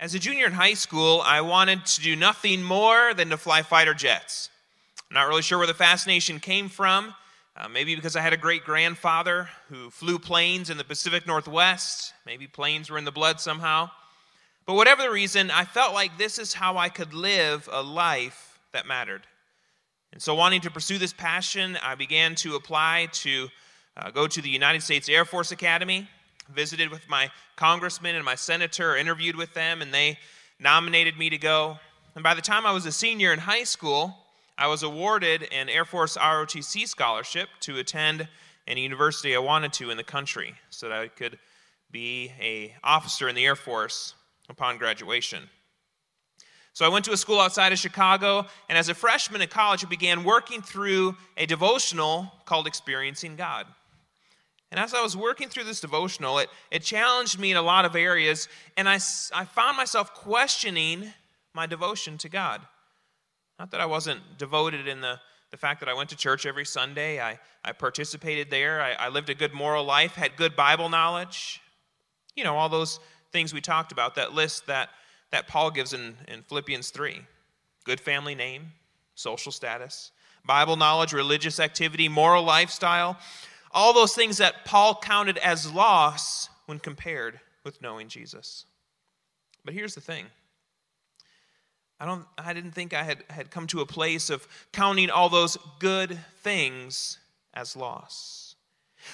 As a junior in high school, I wanted to do nothing more than to fly fighter jets. I'm not really sure where the fascination came from. Uh, maybe because I had a great grandfather who flew planes in the Pacific Northwest. Maybe planes were in the blood somehow. But whatever the reason, I felt like this is how I could live a life that mattered. And so, wanting to pursue this passion, I began to apply to uh, go to the United States Air Force Academy visited with my congressman and my senator, interviewed with them, and they nominated me to go. And by the time I was a senior in high school, I was awarded an Air Force ROTC scholarship to attend any university I wanted to in the country so that I could be a officer in the Air Force upon graduation. So I went to a school outside of Chicago, and as a freshman in college, I began working through a devotional called Experiencing God. And as I was working through this devotional, it, it challenged me in a lot of areas, and I, I found myself questioning my devotion to God. Not that I wasn't devoted in the, the fact that I went to church every Sunday, I, I participated there, I, I lived a good moral life, had good Bible knowledge. You know, all those things we talked about, that list that, that Paul gives in, in Philippians 3 good family name, social status, Bible knowledge, religious activity, moral lifestyle. All those things that Paul counted as loss when compared with knowing Jesus. But here's the thing. I, don't, I didn't think I had, had come to a place of counting all those good things as loss.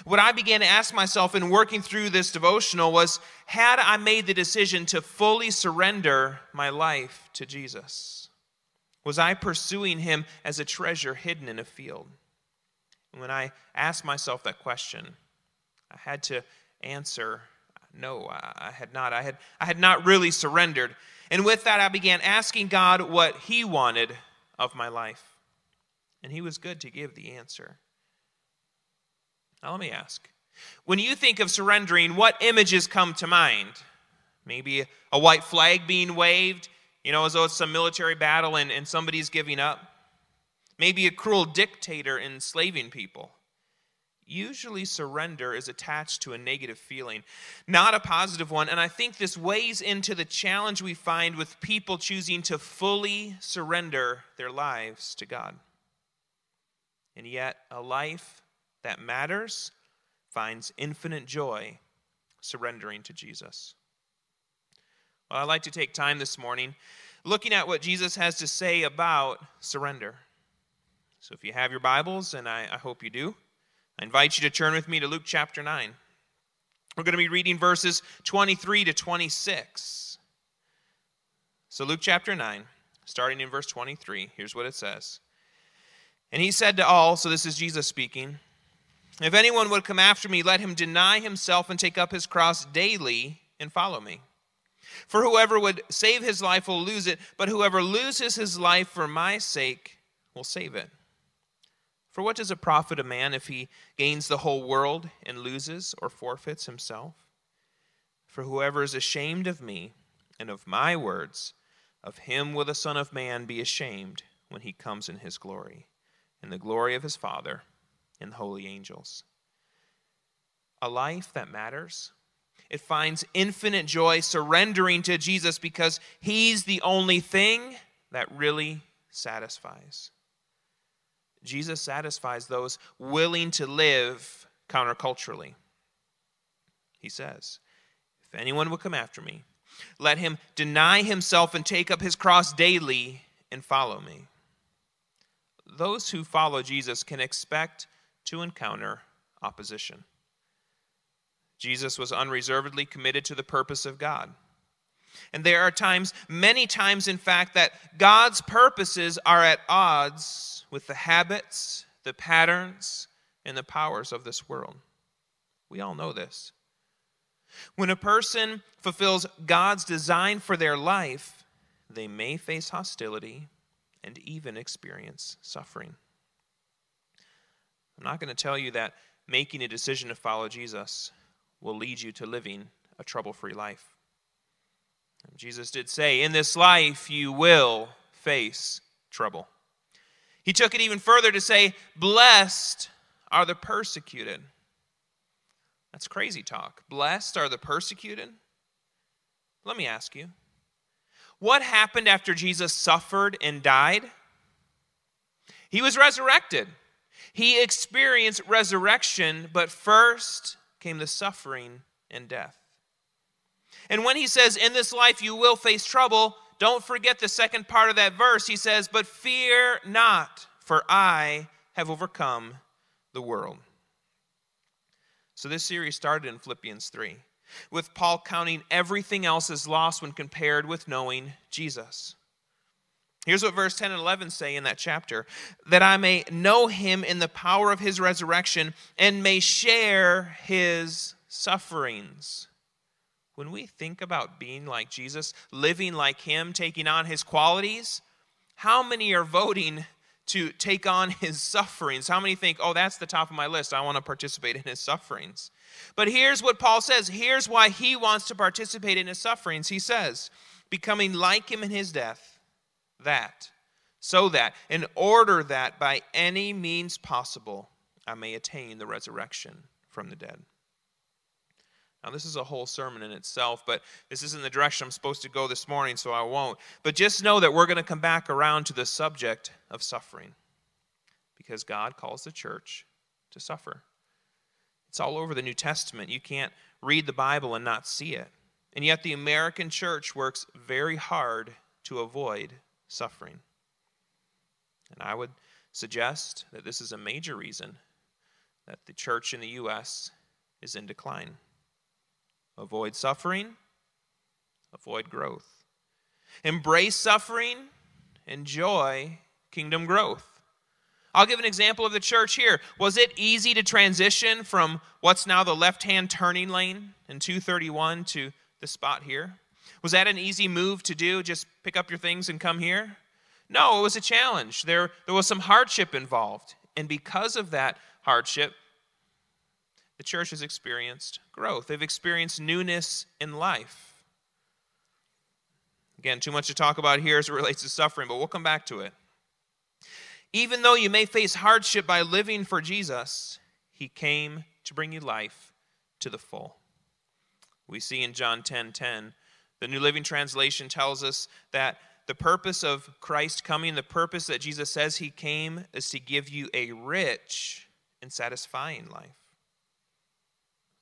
What I began to ask myself in working through this devotional was had I made the decision to fully surrender my life to Jesus? Was I pursuing him as a treasure hidden in a field? When I asked myself that question, I had to answer no, I had not. I had, I had not really surrendered. And with that, I began asking God what He wanted of my life. And He was good to give the answer. Now, let me ask when you think of surrendering, what images come to mind? Maybe a white flag being waved, you know, as though it's some military battle and, and somebody's giving up maybe a cruel dictator enslaving people. Usually, surrender is attached to a negative feeling, not a positive one. And I think this weighs into the challenge we find with people choosing to fully surrender their lives to God. And yet, a life that matters finds infinite joy surrendering to Jesus. Well, I'd like to take time this morning looking at what Jesus has to say about surrender. So if you have your Bibles, and I, I hope you do, I invite you to turn with me to Luke chapter 9. We're going to be reading verses 23 to 26. So, Luke chapter 9, starting in verse 23, here's what it says. And he said to all, so this is Jesus speaking, If anyone would come after me, let him deny himself and take up his cross daily and follow me. For whoever would save his life will lose it, but whoever loses his life for my sake will save it. For what does it profit a man if he gains the whole world and loses or forfeits himself? For whoever is ashamed of me and of my words, of him will the Son of Man be ashamed when he comes in his glory, in the glory of his Father and the holy angels. A life that matters. It finds infinite joy surrendering to Jesus because he's the only thing that really satisfies. Jesus satisfies those willing to live counterculturally. He says, If anyone will come after me, let him deny himself and take up his cross daily and follow me. Those who follow Jesus can expect to encounter opposition. Jesus was unreservedly committed to the purpose of God. And there are times, many times in fact, that God's purposes are at odds with the habits, the patterns, and the powers of this world. We all know this. When a person fulfills God's design for their life, they may face hostility and even experience suffering. I'm not going to tell you that making a decision to follow Jesus will lead you to living a trouble free life. Jesus did say, In this life you will face trouble. He took it even further to say, Blessed are the persecuted. That's crazy talk. Blessed are the persecuted. Let me ask you What happened after Jesus suffered and died? He was resurrected. He experienced resurrection, but first came the suffering and death. And when he says, In this life you will face trouble, don't forget the second part of that verse. He says, But fear not, for I have overcome the world. So this series started in Philippians 3, with Paul counting everything else as lost when compared with knowing Jesus. Here's what verse 10 and 11 say in that chapter that I may know him in the power of his resurrection and may share his sufferings. When we think about being like Jesus, living like him, taking on his qualities, how many are voting to take on his sufferings? How many think, oh, that's the top of my list. I want to participate in his sufferings. But here's what Paul says. Here's why he wants to participate in his sufferings. He says, becoming like him in his death that, so that, in order that by any means possible I may attain the resurrection from the dead. Now, this is a whole sermon in itself, but this isn't the direction I'm supposed to go this morning, so I won't. But just know that we're going to come back around to the subject of suffering because God calls the church to suffer. It's all over the New Testament. You can't read the Bible and not see it. And yet, the American church works very hard to avoid suffering. And I would suggest that this is a major reason that the church in the U.S. is in decline. Avoid suffering, avoid growth. Embrace suffering, enjoy kingdom growth. I'll give an example of the church here. Was it easy to transition from what's now the left hand turning lane in 231 to the spot here? Was that an easy move to do? Just pick up your things and come here? No, it was a challenge. There, there was some hardship involved. And because of that hardship, the church has experienced growth. They've experienced newness in life. Again, too much to talk about here as it relates to suffering, but we'll come back to it. Even though you may face hardship by living for Jesus, he came to bring you life to the full. We see in John 10 10, the New Living Translation tells us that the purpose of Christ coming, the purpose that Jesus says he came, is to give you a rich and satisfying life.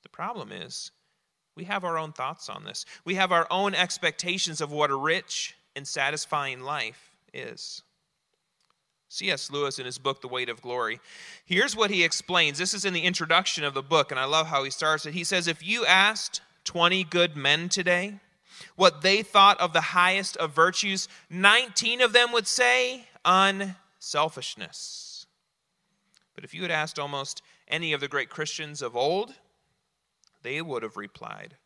The problem is, we have our own thoughts on this. We have our own expectations of what a rich and satisfying life is. C.S. Lewis, in his book, The Weight of Glory, here's what he explains. This is in the introduction of the book, and I love how he starts it. He says, If you asked 20 good men today, what they thought of the highest of virtues, 19 of them would say unselfishness. But if you had asked almost any of the great Christians of old, they would have replied,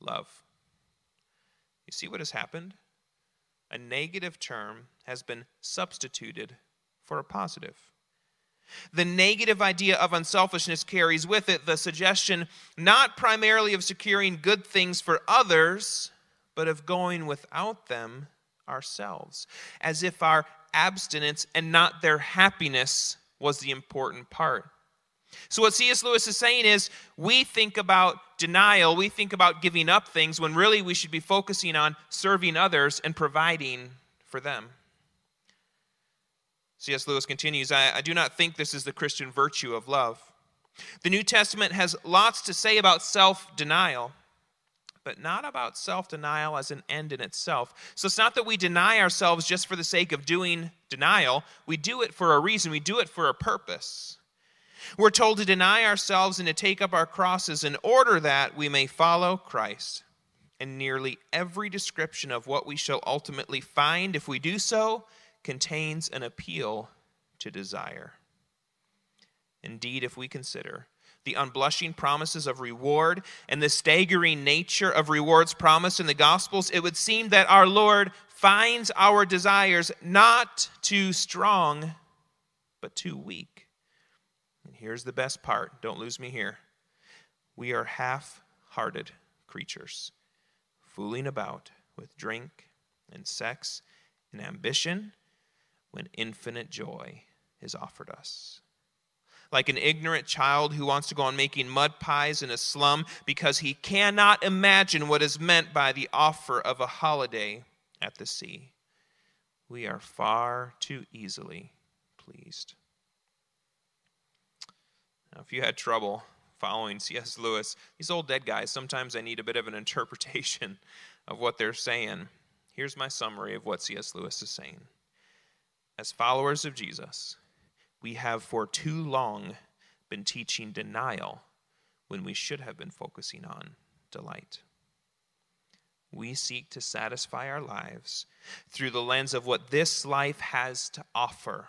love. You see what has happened? A negative term has been substituted for a positive. The negative idea of unselfishness carries with it the suggestion not primarily of securing good things for others, but of going without them ourselves, as if our abstinence and not their happiness was the important part. So, what C.S. Lewis is saying is we think about denial, we think about giving up things when really we should be focusing on serving others and providing for them. C.S. Lewis continues I, I do not think this is the Christian virtue of love. The New Testament has lots to say about self denial but not about self denial as an end in itself. So it's not that we deny ourselves just for the sake of doing denial, we do it for a reason, we do it for a purpose. We're told to deny ourselves and to take up our crosses in order that we may follow Christ. And nearly every description of what we shall ultimately find if we do so contains an appeal to desire. Indeed, if we consider the unblushing promises of reward and the staggering nature of rewards promised in the Gospels, it would seem that our Lord finds our desires not too strong, but too weak. And here's the best part don't lose me here. We are half hearted creatures, fooling about with drink and sex and ambition when infinite joy is offered us like an ignorant child who wants to go on making mud pies in a slum because he cannot imagine what is meant by the offer of a holiday at the sea. We are far too easily pleased. Now, if you had trouble following C.S. Lewis, these old dead guys, sometimes I need a bit of an interpretation of what they're saying. Here's my summary of what C.S. Lewis is saying. As followers of Jesus, we have for too long been teaching denial when we should have been focusing on delight. We seek to satisfy our lives through the lens of what this life has to offer,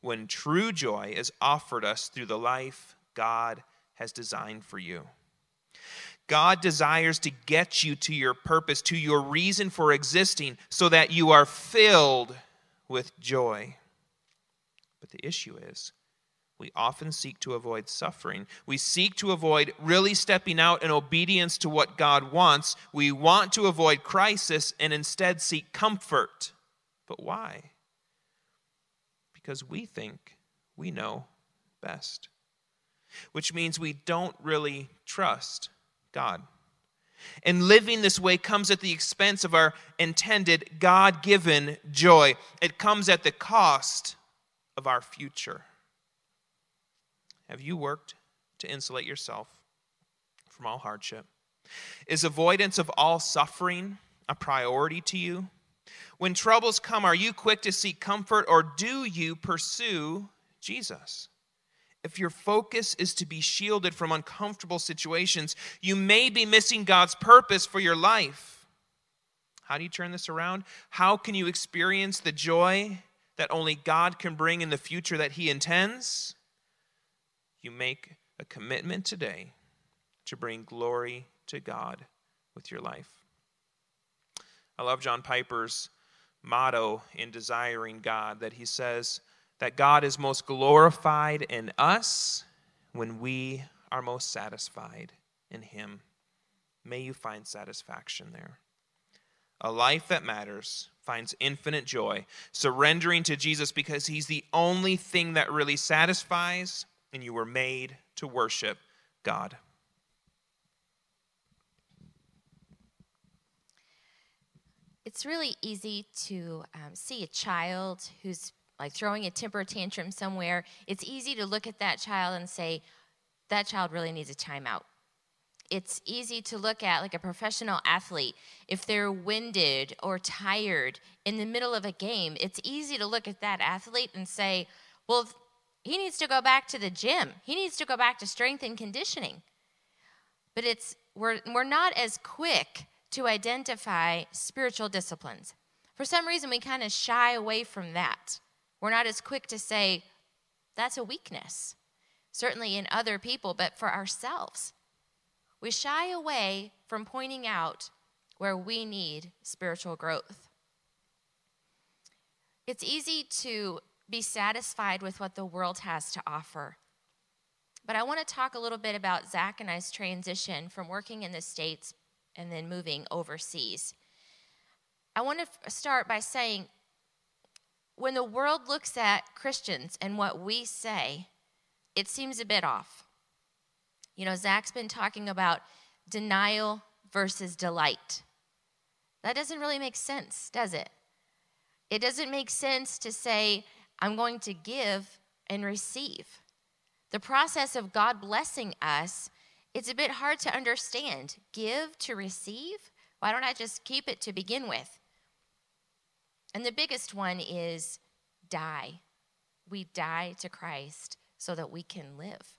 when true joy is offered us through the life God has designed for you. God desires to get you to your purpose, to your reason for existing, so that you are filled with joy. But the issue is, we often seek to avoid suffering. We seek to avoid really stepping out in obedience to what God wants. We want to avoid crisis and instead seek comfort. But why? Because we think we know best, which means we don't really trust God. And living this way comes at the expense of our intended God given joy. It comes at the cost of our future. Have you worked to insulate yourself from all hardship? Is avoidance of all suffering a priority to you? When troubles come, are you quick to seek comfort or do you pursue Jesus? If your focus is to be shielded from uncomfortable situations, you may be missing God's purpose for your life. How do you turn this around? How can you experience the joy that only God can bring in the future that He intends? You make a commitment today to bring glory to God with your life. I love John Piper's motto in desiring God that he says that God is most glorified in us when we are most satisfied in Him. May you find satisfaction there. A life that matters finds infinite joy, surrendering to Jesus because He's the only thing that really satisfies, and you were made to worship God. It's really easy to um, see a child who's like throwing a temper tantrum somewhere. It's easy to look at that child and say, that child really needs a timeout. It's easy to look at like a professional athlete if they're winded or tired in the middle of a game it's easy to look at that athlete and say well he needs to go back to the gym. He needs to go back to strength and conditioning. But it's we're, we're not as quick to identify spiritual disciplines. For some reason we kind of shy away from that we're not as quick to say that's a weakness certainly in other people but for ourselves we shy away from pointing out where we need spiritual growth. It's easy to be satisfied with what the world has to offer. But I want to talk a little bit about Zach and I's transition from working in the States and then moving overseas. I want to start by saying when the world looks at Christians and what we say, it seems a bit off. You know, Zach's been talking about denial versus delight. That doesn't really make sense, does it? It doesn't make sense to say, I'm going to give and receive. The process of God blessing us, it's a bit hard to understand. Give to receive? Why don't I just keep it to begin with? And the biggest one is die. We die to Christ so that we can live.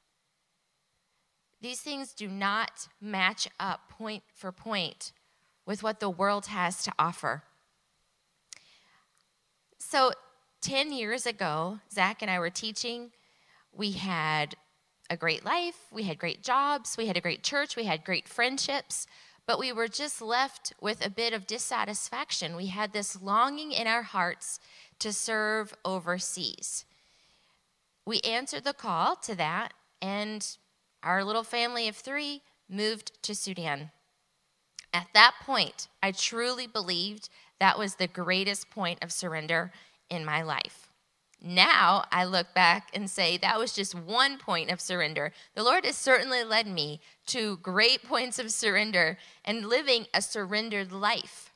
These things do not match up point for point with what the world has to offer. So, 10 years ago, Zach and I were teaching. We had a great life, we had great jobs, we had a great church, we had great friendships, but we were just left with a bit of dissatisfaction. We had this longing in our hearts to serve overseas. We answered the call to that, and our little family of three moved to Sudan. At that point, I truly believed that was the greatest point of surrender in my life. Now I look back and say that was just one point of surrender. The Lord has certainly led me to great points of surrender and living a surrendered life.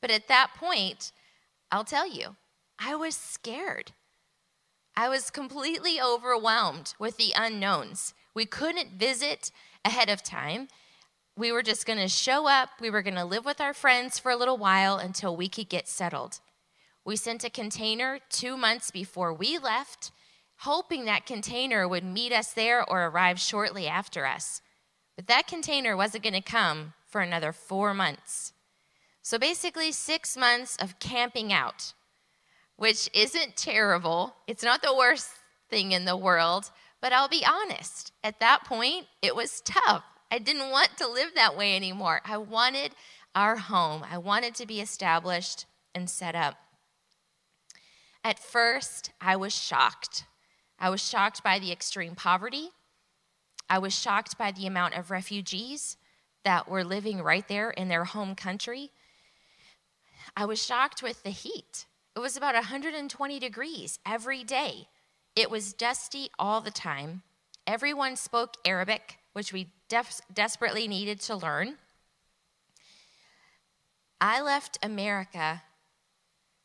But at that point, I'll tell you, I was scared. I was completely overwhelmed with the unknowns. We couldn't visit ahead of time. We were just going to show up. We were going to live with our friends for a little while until we could get settled. We sent a container two months before we left, hoping that container would meet us there or arrive shortly after us. But that container wasn't going to come for another four months. So basically, six months of camping out which isn't terrible. It's not the worst thing in the world, but I'll be honest, at that point, it was tough. I didn't want to live that way anymore. I wanted our home, I wanted to be established and set up. At first, I was shocked. I was shocked by the extreme poverty. I was shocked by the amount of refugees that were living right there in their home country. I was shocked with the heat. It was about 120 degrees every day. It was dusty all the time. Everyone spoke Arabic, which we def- desperately needed to learn. I left America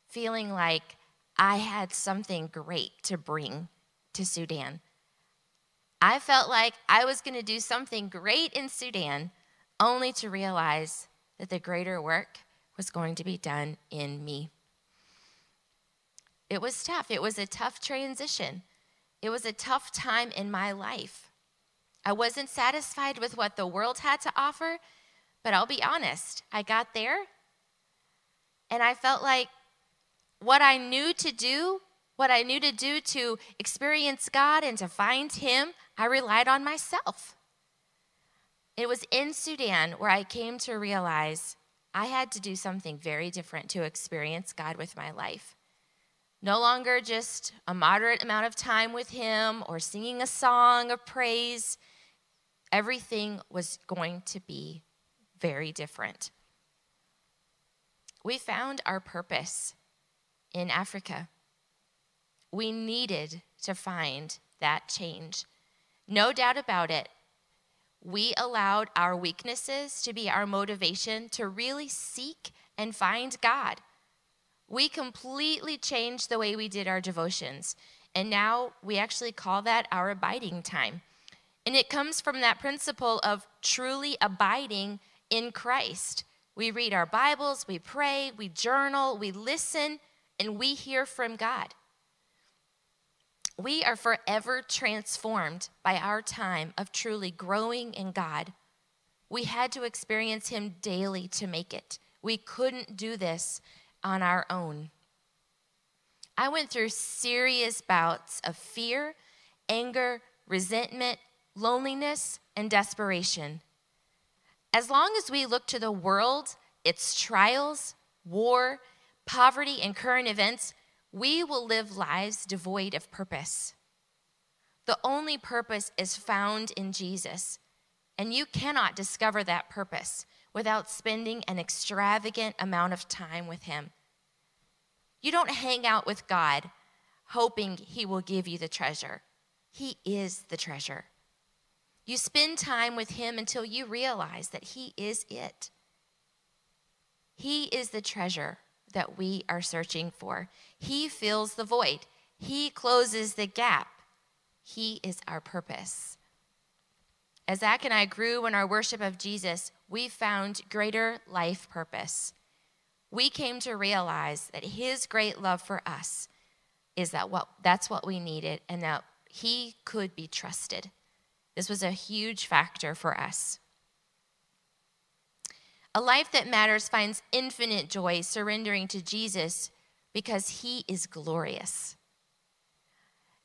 feeling like I had something great to bring to Sudan. I felt like I was going to do something great in Sudan, only to realize that the greater work was going to be done in me. It was tough. It was a tough transition. It was a tough time in my life. I wasn't satisfied with what the world had to offer, but I'll be honest, I got there and I felt like what I knew to do, what I knew to do to experience God and to find Him, I relied on myself. It was in Sudan where I came to realize I had to do something very different to experience God with my life. No longer just a moderate amount of time with Him or singing a song of praise. Everything was going to be very different. We found our purpose in Africa. We needed to find that change. No doubt about it. We allowed our weaknesses to be our motivation to really seek and find God we completely changed the way we did our devotions. And now we actually call that our abiding time. And it comes from that principle of truly abiding in Christ. We read our Bibles, we pray, we journal, we listen, and we hear from God. We are forever transformed by our time of truly growing in God. We had to experience Him daily to make it. We couldn't do this on our own. I went through serious bouts of fear, anger, resentment, loneliness, and desperation. As long as we look to the world, its trials, war, poverty, and current events, we will live lives devoid of purpose. The only purpose is found in Jesus, and you cannot discover that purpose without spending an extravagant amount of time with Him. You don't hang out with God hoping He will give you the treasure, He is the treasure. You spend time with Him until you realize that He is it. He is the treasure that we are searching for. He fills the void, He closes the gap. He is our purpose. As Zach and I grew in our worship of Jesus, we found greater life purpose. We came to realize that his great love for us is that what that's what we needed and that he could be trusted. This was a huge factor for us. A life that matters finds infinite joy surrendering to Jesus because he is glorious.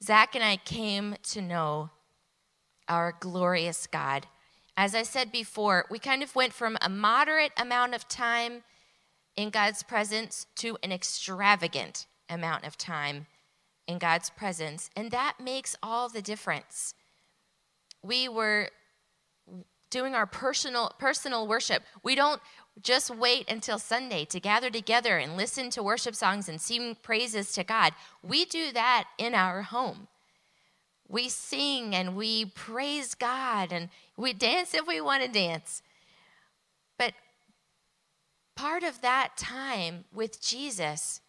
Zach and I came to know our glorious God. As I said before, we kind of went from a moderate amount of time in God's presence to an extravagant amount of time in God's presence. And that makes all the difference. We were doing our personal personal worship. We don't just wait until Sunday to gather together and listen to worship songs and sing praises to God. We do that in our home we sing and we praise God and we dance if we want to dance. But part of that time with Jesus,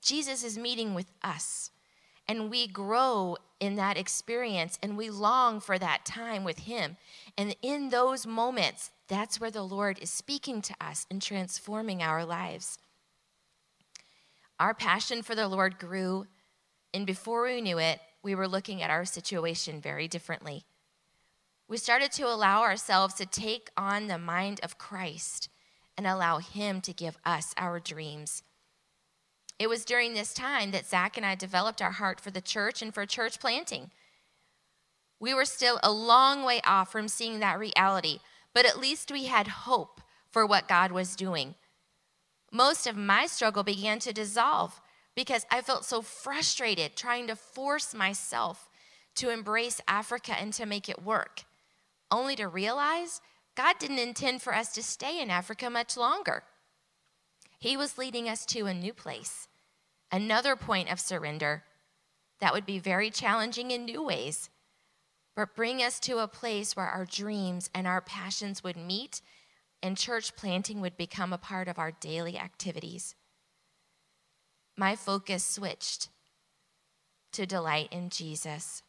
Jesus is meeting with us. And we grow in that experience and we long for that time with Him. And in those moments, that's where the Lord is speaking to us and transforming our lives. Our passion for the Lord grew, and before we knew it, we were looking at our situation very differently. We started to allow ourselves to take on the mind of Christ and allow Him to give us our dreams. It was during this time that Zach and I developed our heart for the church and for church planting. We were still a long way off from seeing that reality, but at least we had hope for what God was doing. Most of my struggle began to dissolve because I felt so frustrated trying to force myself to embrace Africa and to make it work, only to realize God didn't intend for us to stay in Africa much longer. He was leading us to a new place, another point of surrender that would be very challenging in new ways, but bring us to a place where our dreams and our passions would meet and church planting would become a part of our daily activities. My focus switched to delight in Jesus.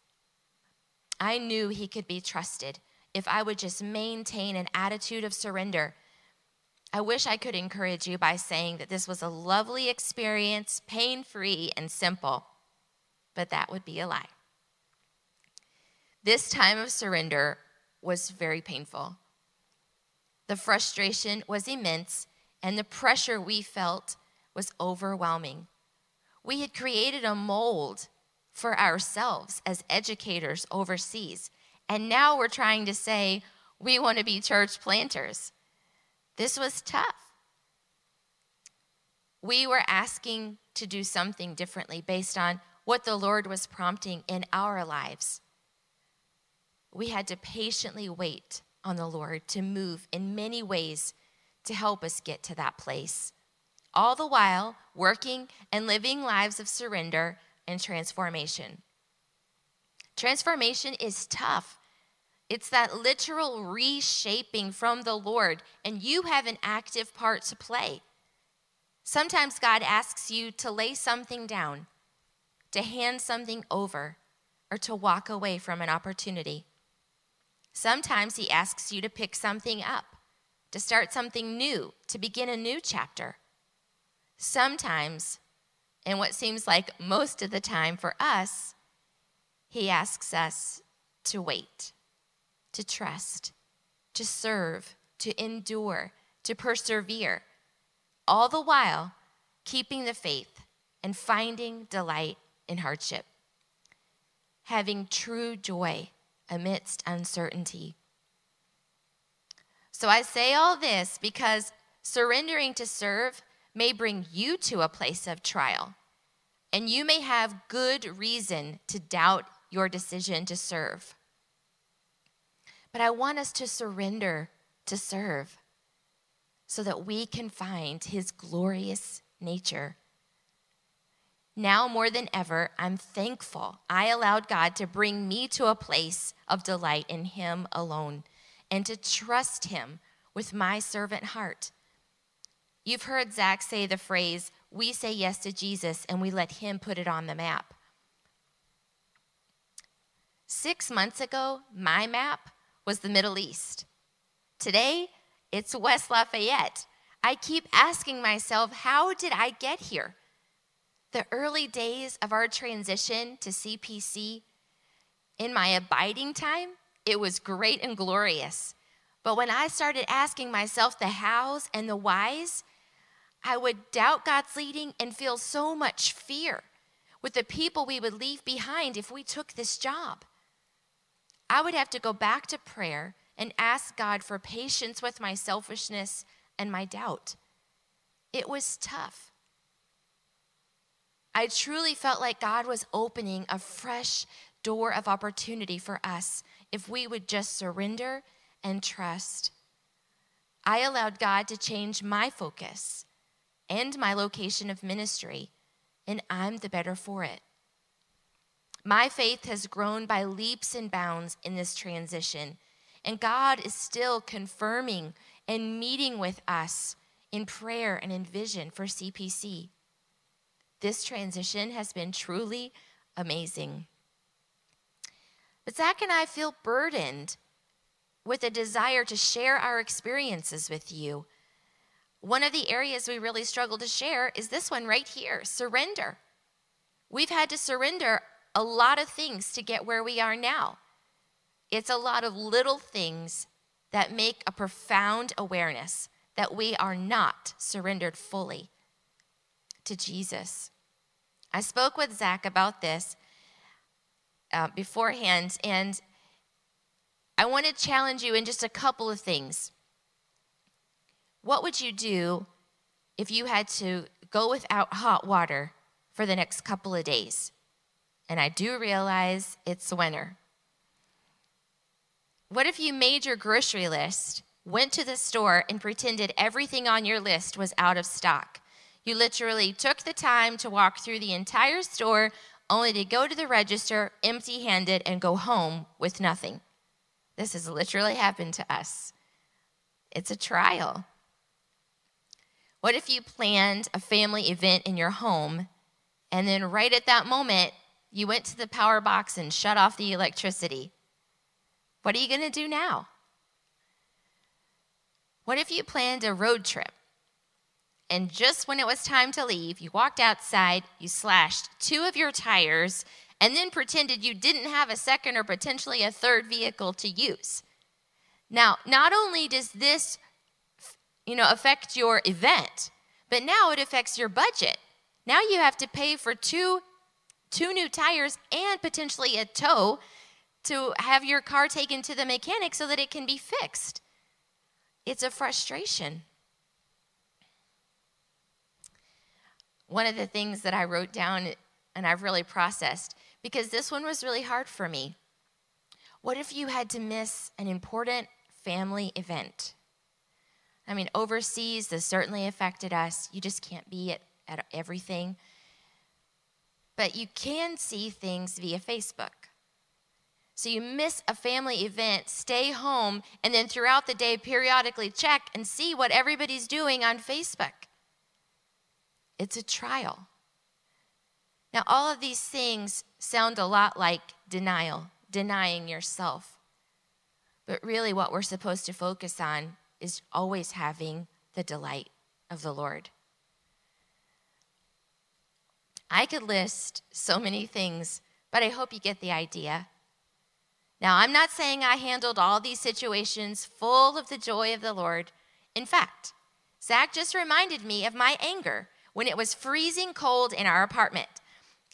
I knew he could be trusted if I would just maintain an attitude of surrender. I wish I could encourage you by saying that this was a lovely experience, pain free and simple, but that would be a lie. This time of surrender was very painful. The frustration was immense, and the pressure we felt was overwhelming. We had created a mold for ourselves as educators overseas, and now we're trying to say we want to be church planters. This was tough. We were asking to do something differently based on what the Lord was prompting in our lives. We had to patiently wait on the Lord to move in many ways to help us get to that place. All the while working and living lives of surrender and transformation. Transformation is tough. It's that literal reshaping from the Lord, and you have an active part to play. Sometimes God asks you to lay something down, to hand something over, or to walk away from an opportunity. Sometimes he asks you to pick something up, to start something new, to begin a new chapter. Sometimes, and what seems like most of the time for us, he asks us to wait, to trust, to serve, to endure, to persevere, all the while keeping the faith and finding delight in hardship, having true joy amidst uncertainty. So I say all this because surrendering to serve may bring you to a place of trial, and you may have good reason to doubt your decision to serve. But I want us to surrender to serve so that we can find his glorious nature now more than ever, I'm thankful I allowed God to bring me to a place of delight in Him alone and to trust Him with my servant heart. You've heard Zach say the phrase, we say yes to Jesus and we let Him put it on the map. Six months ago, my map was the Middle East. Today, it's West Lafayette. I keep asking myself, how did I get here? The early days of our transition to CPC, in my abiding time, it was great and glorious. But when I started asking myself the hows and the whys, I would doubt God's leading and feel so much fear with the people we would leave behind if we took this job. I would have to go back to prayer and ask God for patience with my selfishness and my doubt. It was tough. I truly felt like God was opening a fresh door of opportunity for us if we would just surrender and trust. I allowed God to change my focus and my location of ministry, and I'm the better for it. My faith has grown by leaps and bounds in this transition, and God is still confirming and meeting with us in prayer and in vision for CPC. This transition has been truly amazing. But Zach and I feel burdened with a desire to share our experiences with you. One of the areas we really struggle to share is this one right here surrender. We've had to surrender a lot of things to get where we are now. It's a lot of little things that make a profound awareness that we are not surrendered fully to Jesus. I spoke with Zach about this uh, beforehand, and I want to challenge you in just a couple of things. What would you do if you had to go without hot water for the next couple of days? And I do realize it's winter. What if you made your grocery list, went to the store, and pretended everything on your list was out of stock? You literally took the time to walk through the entire store only to go to the register empty handed and go home with nothing. This has literally happened to us. It's a trial. What if you planned a family event in your home and then right at that moment you went to the power box and shut off the electricity? What are you going to do now? What if you planned a road trip and just when it was time to leave, you walked outside, you slashed two of your tires, and then pretended you didn't have a second or potentially a third vehicle to use. Now, not only does this you know affect your event, but now it affects your budget. Now you have to pay for two two new tires and potentially a tow to have your car taken to the mechanic so that it can be fixed. It's a frustration. One of the things that I wrote down and I've really processed because this one was really hard for me. What if you had to miss an important family event? I mean, overseas, this certainly affected us. You just can't be at, at everything. But you can see things via Facebook. So you miss a family event, stay home, and then throughout the day, periodically check and see what everybody's doing on Facebook. It's a trial. Now, all of these things sound a lot like denial, denying yourself. But really, what we're supposed to focus on is always having the delight of the Lord. I could list so many things, but I hope you get the idea. Now, I'm not saying I handled all these situations full of the joy of the Lord. In fact, Zach just reminded me of my anger when it was freezing cold in our apartment.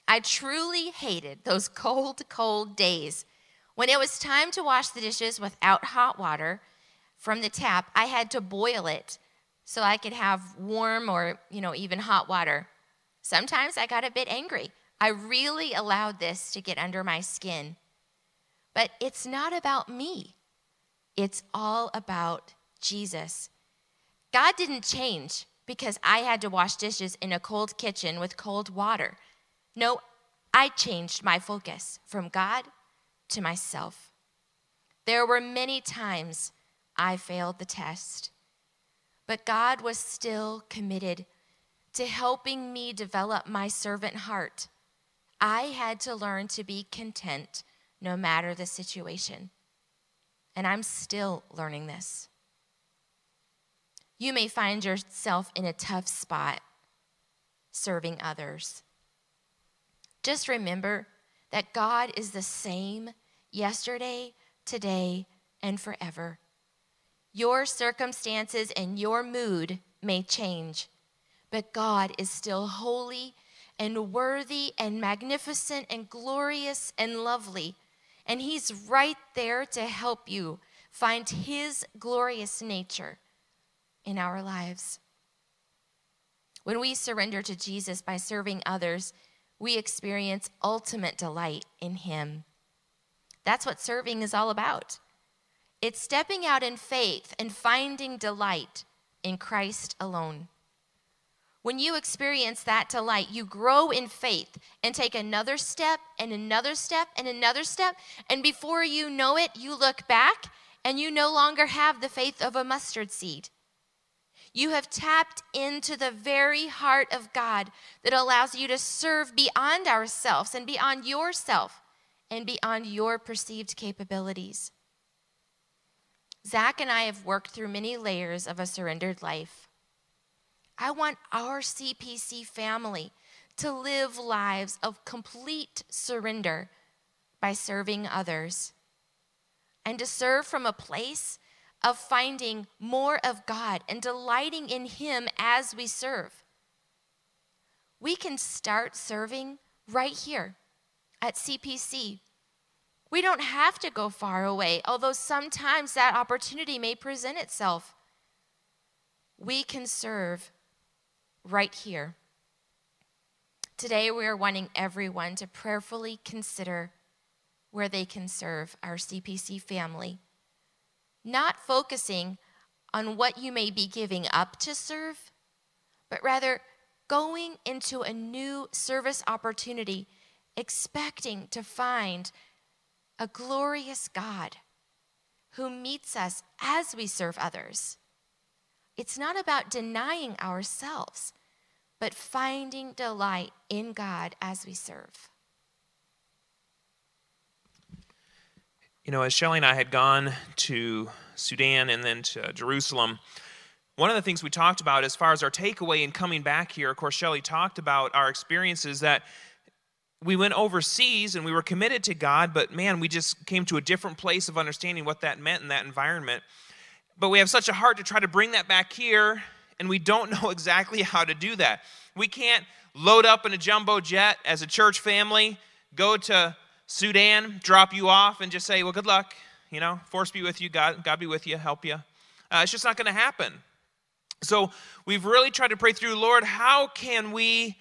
I truly hated those cold, cold days. When it was time to wash the dishes without hot water from the tap, I had to boil it so I could have warm or, you know, even hot water. Sometimes I got a bit angry. I really allowed this to get under my skin. But it's not about me, it's all about Jesus. God didn't change because I had to wash dishes in a cold kitchen with cold water. No, I changed my focus from God to myself. There were many times I failed the test, but God was still committed to helping me develop my servant heart. I had to learn to be content no matter the situation. And I'm still learning this you may find yourself in a tough spot serving others. Just remember that God is the same yesterday, today, and forever. Your circumstances and your mood may change, but God is still holy and worthy and magnificent and glorious and lovely. And He's right there to help you find His glorious nature in our lives. When we surrender to Jesus by serving others, we experience ultimate delight in Him. That's what serving is all about. It's stepping out in faith and finding delight in Christ alone. When you experience that delight, you grow in faith and take another step and another step and another step. And before you know it, you look back and you no longer have the faith of a mustard seed. You have tapped into the very heart of God that allows you to serve beyond ourselves and beyond yourself and beyond your perceived capabilities. Zach and I have worked through many layers of a surrendered life. I want our CPC family to live lives of complete surrender by serving others and to serve from a place of finding more of God and delighting in Him as we serve. We can start serving right here at CPC. We don't have to go far away, although sometimes that opportunity may present itself. We can serve right here. Today, we are wanting everyone to prayerfully consider where they can serve our CPC family not focusing on what you may be giving up to serve, but rather going into a new service opportunity, expecting to find a glorious God who meets us as we serve others. It's not about denying ourselves, but finding delight in God as we serve. You know, as Shelly and I had gone to Sudan and then to Jerusalem, one of the things we talked about as far as our takeaway in coming back here, of course, Shelly talked about our experiences that we went overseas and we were committed to God, but man, we just came to a different place of understanding what that meant in that environment. But we have such a heart to try to bring that back here, and we don't know exactly how to do that. We can't load up in a jumbo jet as a church family, go to Sudan drop you off and just say, well, good luck, you know, force be with you, God, God be with you, help you. Uh, it's just not going to happen. So we've really tried to pray through, Lord, how can we,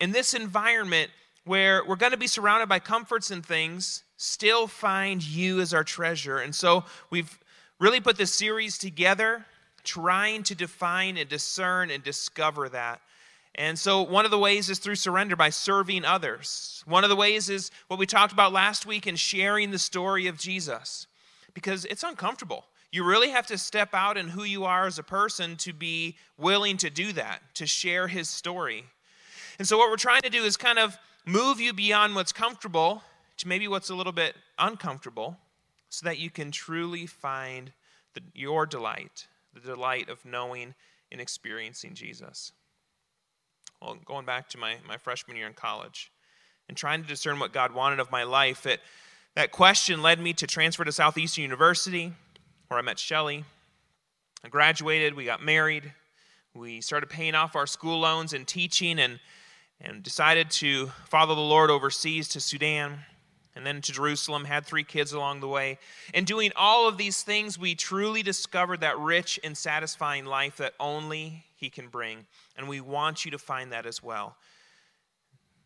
in this environment where we're going to be surrounded by comforts and things, still find you as our treasure? And so we've really put this series together, trying to define and discern and discover that. And so, one of the ways is through surrender by serving others. One of the ways is what we talked about last week in sharing the story of Jesus, because it's uncomfortable. You really have to step out in who you are as a person to be willing to do that, to share his story. And so, what we're trying to do is kind of move you beyond what's comfortable to maybe what's a little bit uncomfortable so that you can truly find the, your delight, the delight of knowing and experiencing Jesus well, going back to my, my freshman year in college and trying to discern what God wanted of my life, it, that question led me to transfer to Southeastern University, where I met Shelly. I graduated, we got married, we started paying off our school loans and teaching, and, and decided to follow the Lord overseas to Sudan and then to Jerusalem, had three kids along the way. And doing all of these things, we truly discovered that rich and satisfying life that only He can bring. And we want you to find that as well.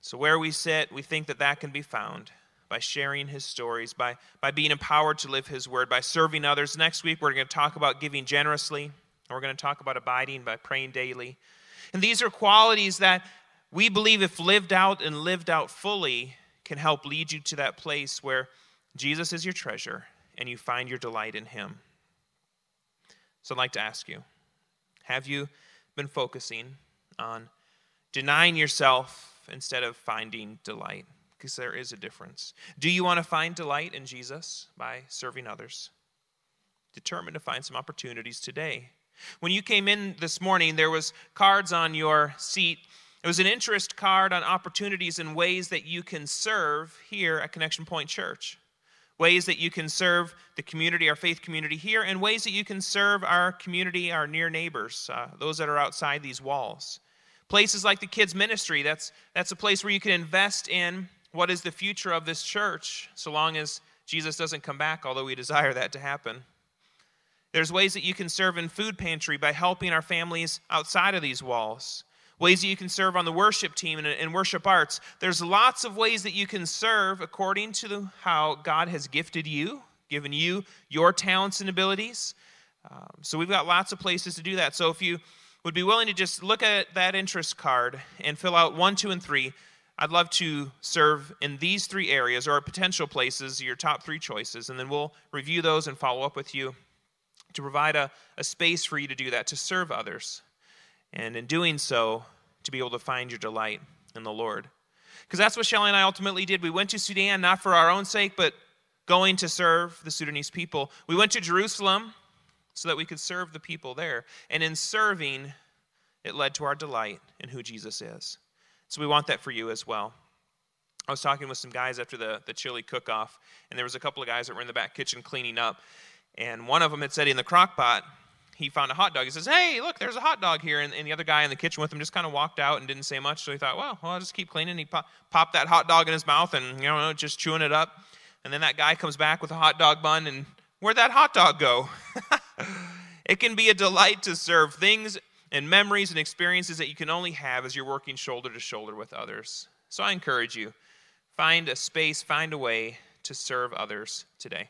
So, where we sit, we think that that can be found by sharing His stories, by, by being empowered to live His word, by serving others. Next week, we're going to talk about giving generously, and we're going to talk about abiding by praying daily. And these are qualities that we believe, if lived out and lived out fully, can help lead you to that place where Jesus is your treasure and you find your delight in him. So I'd like to ask you have you been focusing on denying yourself instead of finding delight? Because there is a difference. Do you want to find delight in Jesus by serving others? Determined to find some opportunities today. When you came in this morning, there was cards on your seat it was an interest card on opportunities and ways that you can serve here at Connection Point Church. Ways that you can serve the community, our faith community here, and ways that you can serve our community, our near neighbors, uh, those that are outside these walls. Places like the kids' ministry, that's, that's a place where you can invest in what is the future of this church, so long as Jesus doesn't come back, although we desire that to happen. There's ways that you can serve in food pantry by helping our families outside of these walls ways that you can serve on the worship team and worship arts. There's lots of ways that you can serve according to how God has gifted you, given you your talents and abilities. Um, so we've got lots of places to do that. So if you would be willing to just look at that interest card and fill out one, two, and three, I'd love to serve in these three areas or potential places, your top three choices, and then we'll review those and follow up with you to provide a, a space for you to do that, to serve others. And in doing so, to be able to find your delight in the Lord. Because that's what Shelly and I ultimately did. We went to Sudan not for our own sake, but going to serve the Sudanese people. We went to Jerusalem so that we could serve the people there. And in serving, it led to our delight in who Jesus is. So we want that for you as well. I was talking with some guys after the, the chili cook off, and there was a couple of guys that were in the back kitchen cleaning up. And one of them had said in the crock pot, he found a hot dog. He says, Hey, look, there's a hot dog here. And, and the other guy in the kitchen with him just kind of walked out and didn't say much. So he thought, Well, well I'll just keep cleaning. He pop, popped that hot dog in his mouth and, you know, just chewing it up. And then that guy comes back with a hot dog bun, and where'd that hot dog go? it can be a delight to serve things and memories and experiences that you can only have as you're working shoulder to shoulder with others. So I encourage you find a space, find a way to serve others today.